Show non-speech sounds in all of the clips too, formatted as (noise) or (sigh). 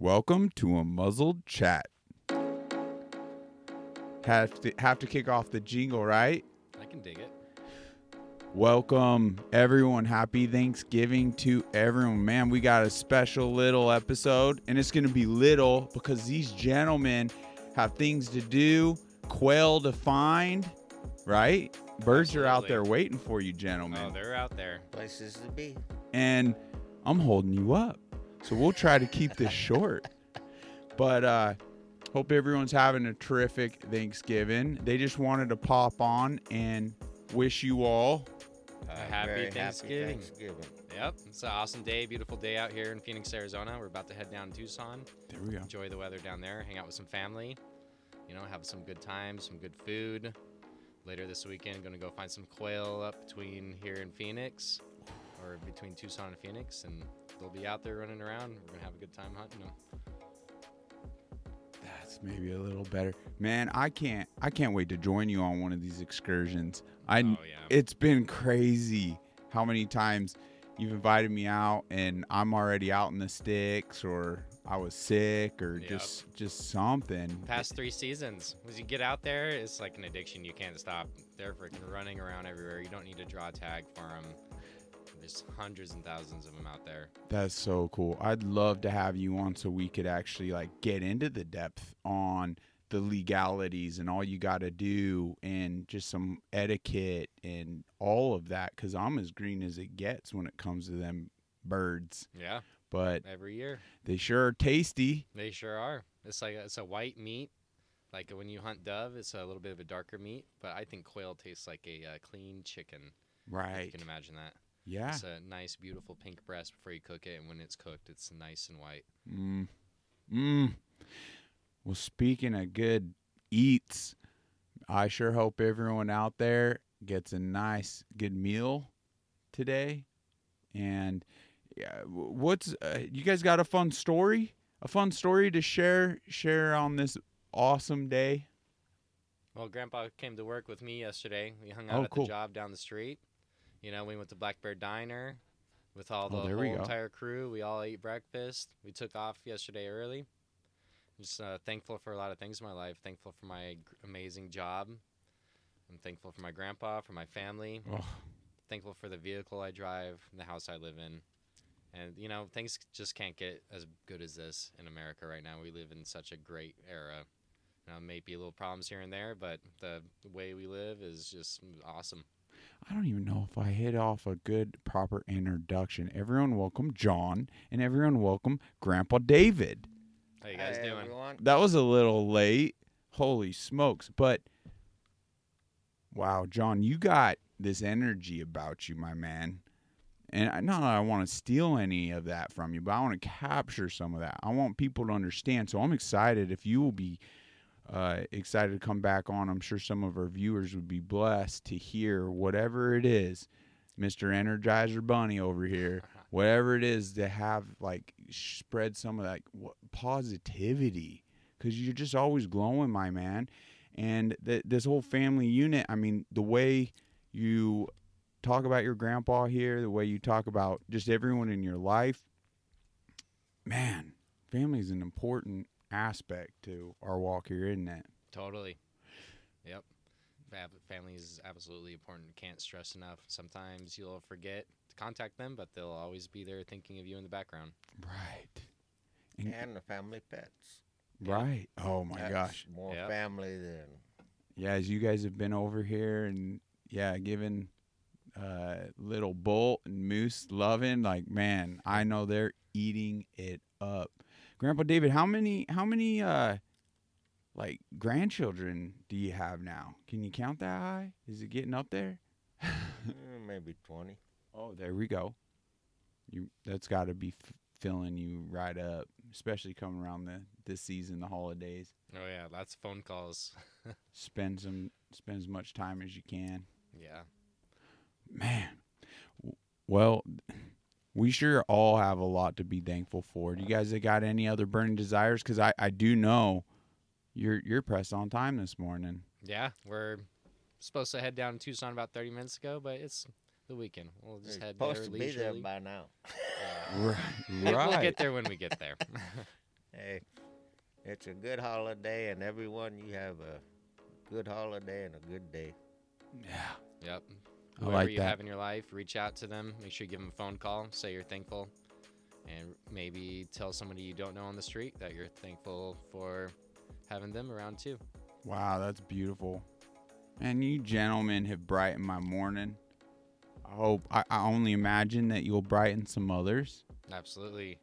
Welcome to Unmuzzled chat. Have to have to kick off the jingle, right? I can dig it. Welcome everyone. Happy Thanksgiving to everyone. Man, we got a special little episode, and it's gonna be little because these gentlemen have things to do, quail to find, right? Birds are out there waiting for you, gentlemen. Oh, they're out there. places to be. and I'm holding you up. So we'll try to keep this (laughs) short. But uh hope everyone's having a terrific Thanksgiving. They just wanted to pop on and wish you all A happy Thanksgiving. Thanksgiving. Yep, it's an awesome day, beautiful day out here in Phoenix, Arizona. We're about to head down to Tucson, there we go. enjoy the weather down there, hang out with some family, you know, have some good times, some good food. Later this weekend, going to go find some quail up between here and Phoenix, or between Tucson and Phoenix, and they'll be out there running around. We're going to have a good time hunting them. That's maybe a little better. Man, I can't I can't wait to join you on one of these excursions. I oh, yeah. it's been crazy how many times you've invited me out and I'm already out in the sticks or I was sick or Yep. just just something. past three seasons. As you get out there, it's like an addiction. You can't stop. They're freaking running around everywhere. You don't need to draw a tag for them. There's hundreds and thousands of them out there. That's so cool. I'd love to have you on so we could actually like get into the depth on the legalities and all you got to do and just some etiquette and all of that cuz I'm as green as it gets when it comes to them birds. Yeah, But every year they sure are tasty. they sure are. It's like it's a white meat. Like when you hunt dove, it's a little bit of a darker meat, but I think quail tastes like a uh, clean chicken. Right. you can imagine that. Yeah. It's a nice, beautiful pink breast before you cook it, and when it's cooked, it's nice and white. Mm. Mm. Well, speaking of good eats, I sure hope everyone out there gets a nice, good meal today. And yeah, what's uh, you guys got a fun story? A fun story to share share on this awesome day? Well, Grandpa came to work with me yesterday. We hung Oh, out at cool. the job down the street. You know, we went to Black Bear Diner with all the Oh, whole entire crew. We all ate breakfast. We took off yesterday early. Just uh, thankful for a lot of things in my life. Thankful for my gr- amazing job. I'm thankful for my grandpa, for my family. Oh, Thankful for the vehicle I drive, the house I live in. And, you know, things just can't get as good as this in America right now. We live in such a great era. You know, maybe a little problems here and there, but the way we live is just awesome. I don't even know if I hit off a good proper introduction. Everyone welcome Jon and everyone welcome Grandpa David. How you guys Hey, doing? everyone. that was a little late. Holy smokes. But wow, Jon, you got this energy about you, my man. And I- not that I want to steal any of that from you, but I want to capture some of that. I want people to understand. So I'm excited if you will be uh, excited to come back on. I'm sure some of our viewers would be blessed to hear whatever it is, Mr. Energizer Bunny over here, (laughs) whatever it is to have like spread some of that positivity because you're just always glowing, my man. And th- this whole family unit, I mean, the way you talk about your grandpa here, the way you talk about just everyone in your life, man, family is an important aspect to our walk here, isn't it? Totally. Yep. Fam- Family is absolutely important. Can't stress enough. Sometimes you'll forget to contact them, but they'll always be there thinking of you in the background. Right. And- And the family pets. Right. Oh my That's gosh. More Yep. family than Yeah, as you guys have been over here and yeah, giving uh little Bolt and Moose loving, like man, I know they're eating it up. Grandpa David, how many how many uh like grandchildren do you have now? Can you count that high? Is it getting up there? eh, maybe 20. Oh, there we go. You that's got to be f- filling you right up, especially coming around the this season, the holidays. Oh yeah, lots of phone calls. (laughs) Spend some spend as much time as you can. yeah. Man. Well, we sure all have a lot to be thankful for. Do you guys have got any other burning desires? Because I, I do know you're you're pressed on time this morning. Yeah, we're supposed to head down to Tucson about 30 minutes ago, but it's the weekend. We'll just You're head supposed there to be there by now. Yeah. Right. (laughs) We'll get there when we get there. (laughs) (laughs) Hey, it's a good holiday, and everyone, you have a good holiday and a good day. Yeah. Yep. I Whoever like you that. have in your life, reach out to them. Make sure you give them a phone call. Say you're thankful, and maybe tell somebody you don't know on the street that you're thankful for having them around too. Wow, that's beautiful. And you gentlemen have brightened my morning. I hope I, I only imagine that you'll brighten some others. Absolutely.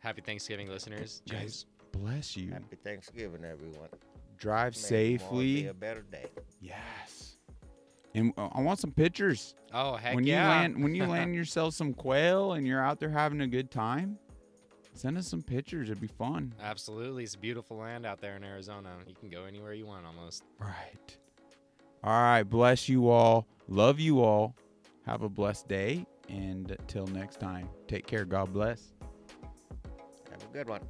Happy Thanksgiving, listeners. Guys, Bless you. Happy Thanksgiving, everyone. Drive May tomorrow be safely. a better day. Yes. And uh, I want some pictures. Oh heck when yeah! you land when you land (laughs) yourself some quail and you're out there having a good time, send us some pictures. It'd be fun. Absolutely, it's beautiful land out there in Arizona. You can go anywhere you want almost. Right. All right. Bless you all. Love you all. Have a blessed day. And till next time, take care. God bless. Have a good one.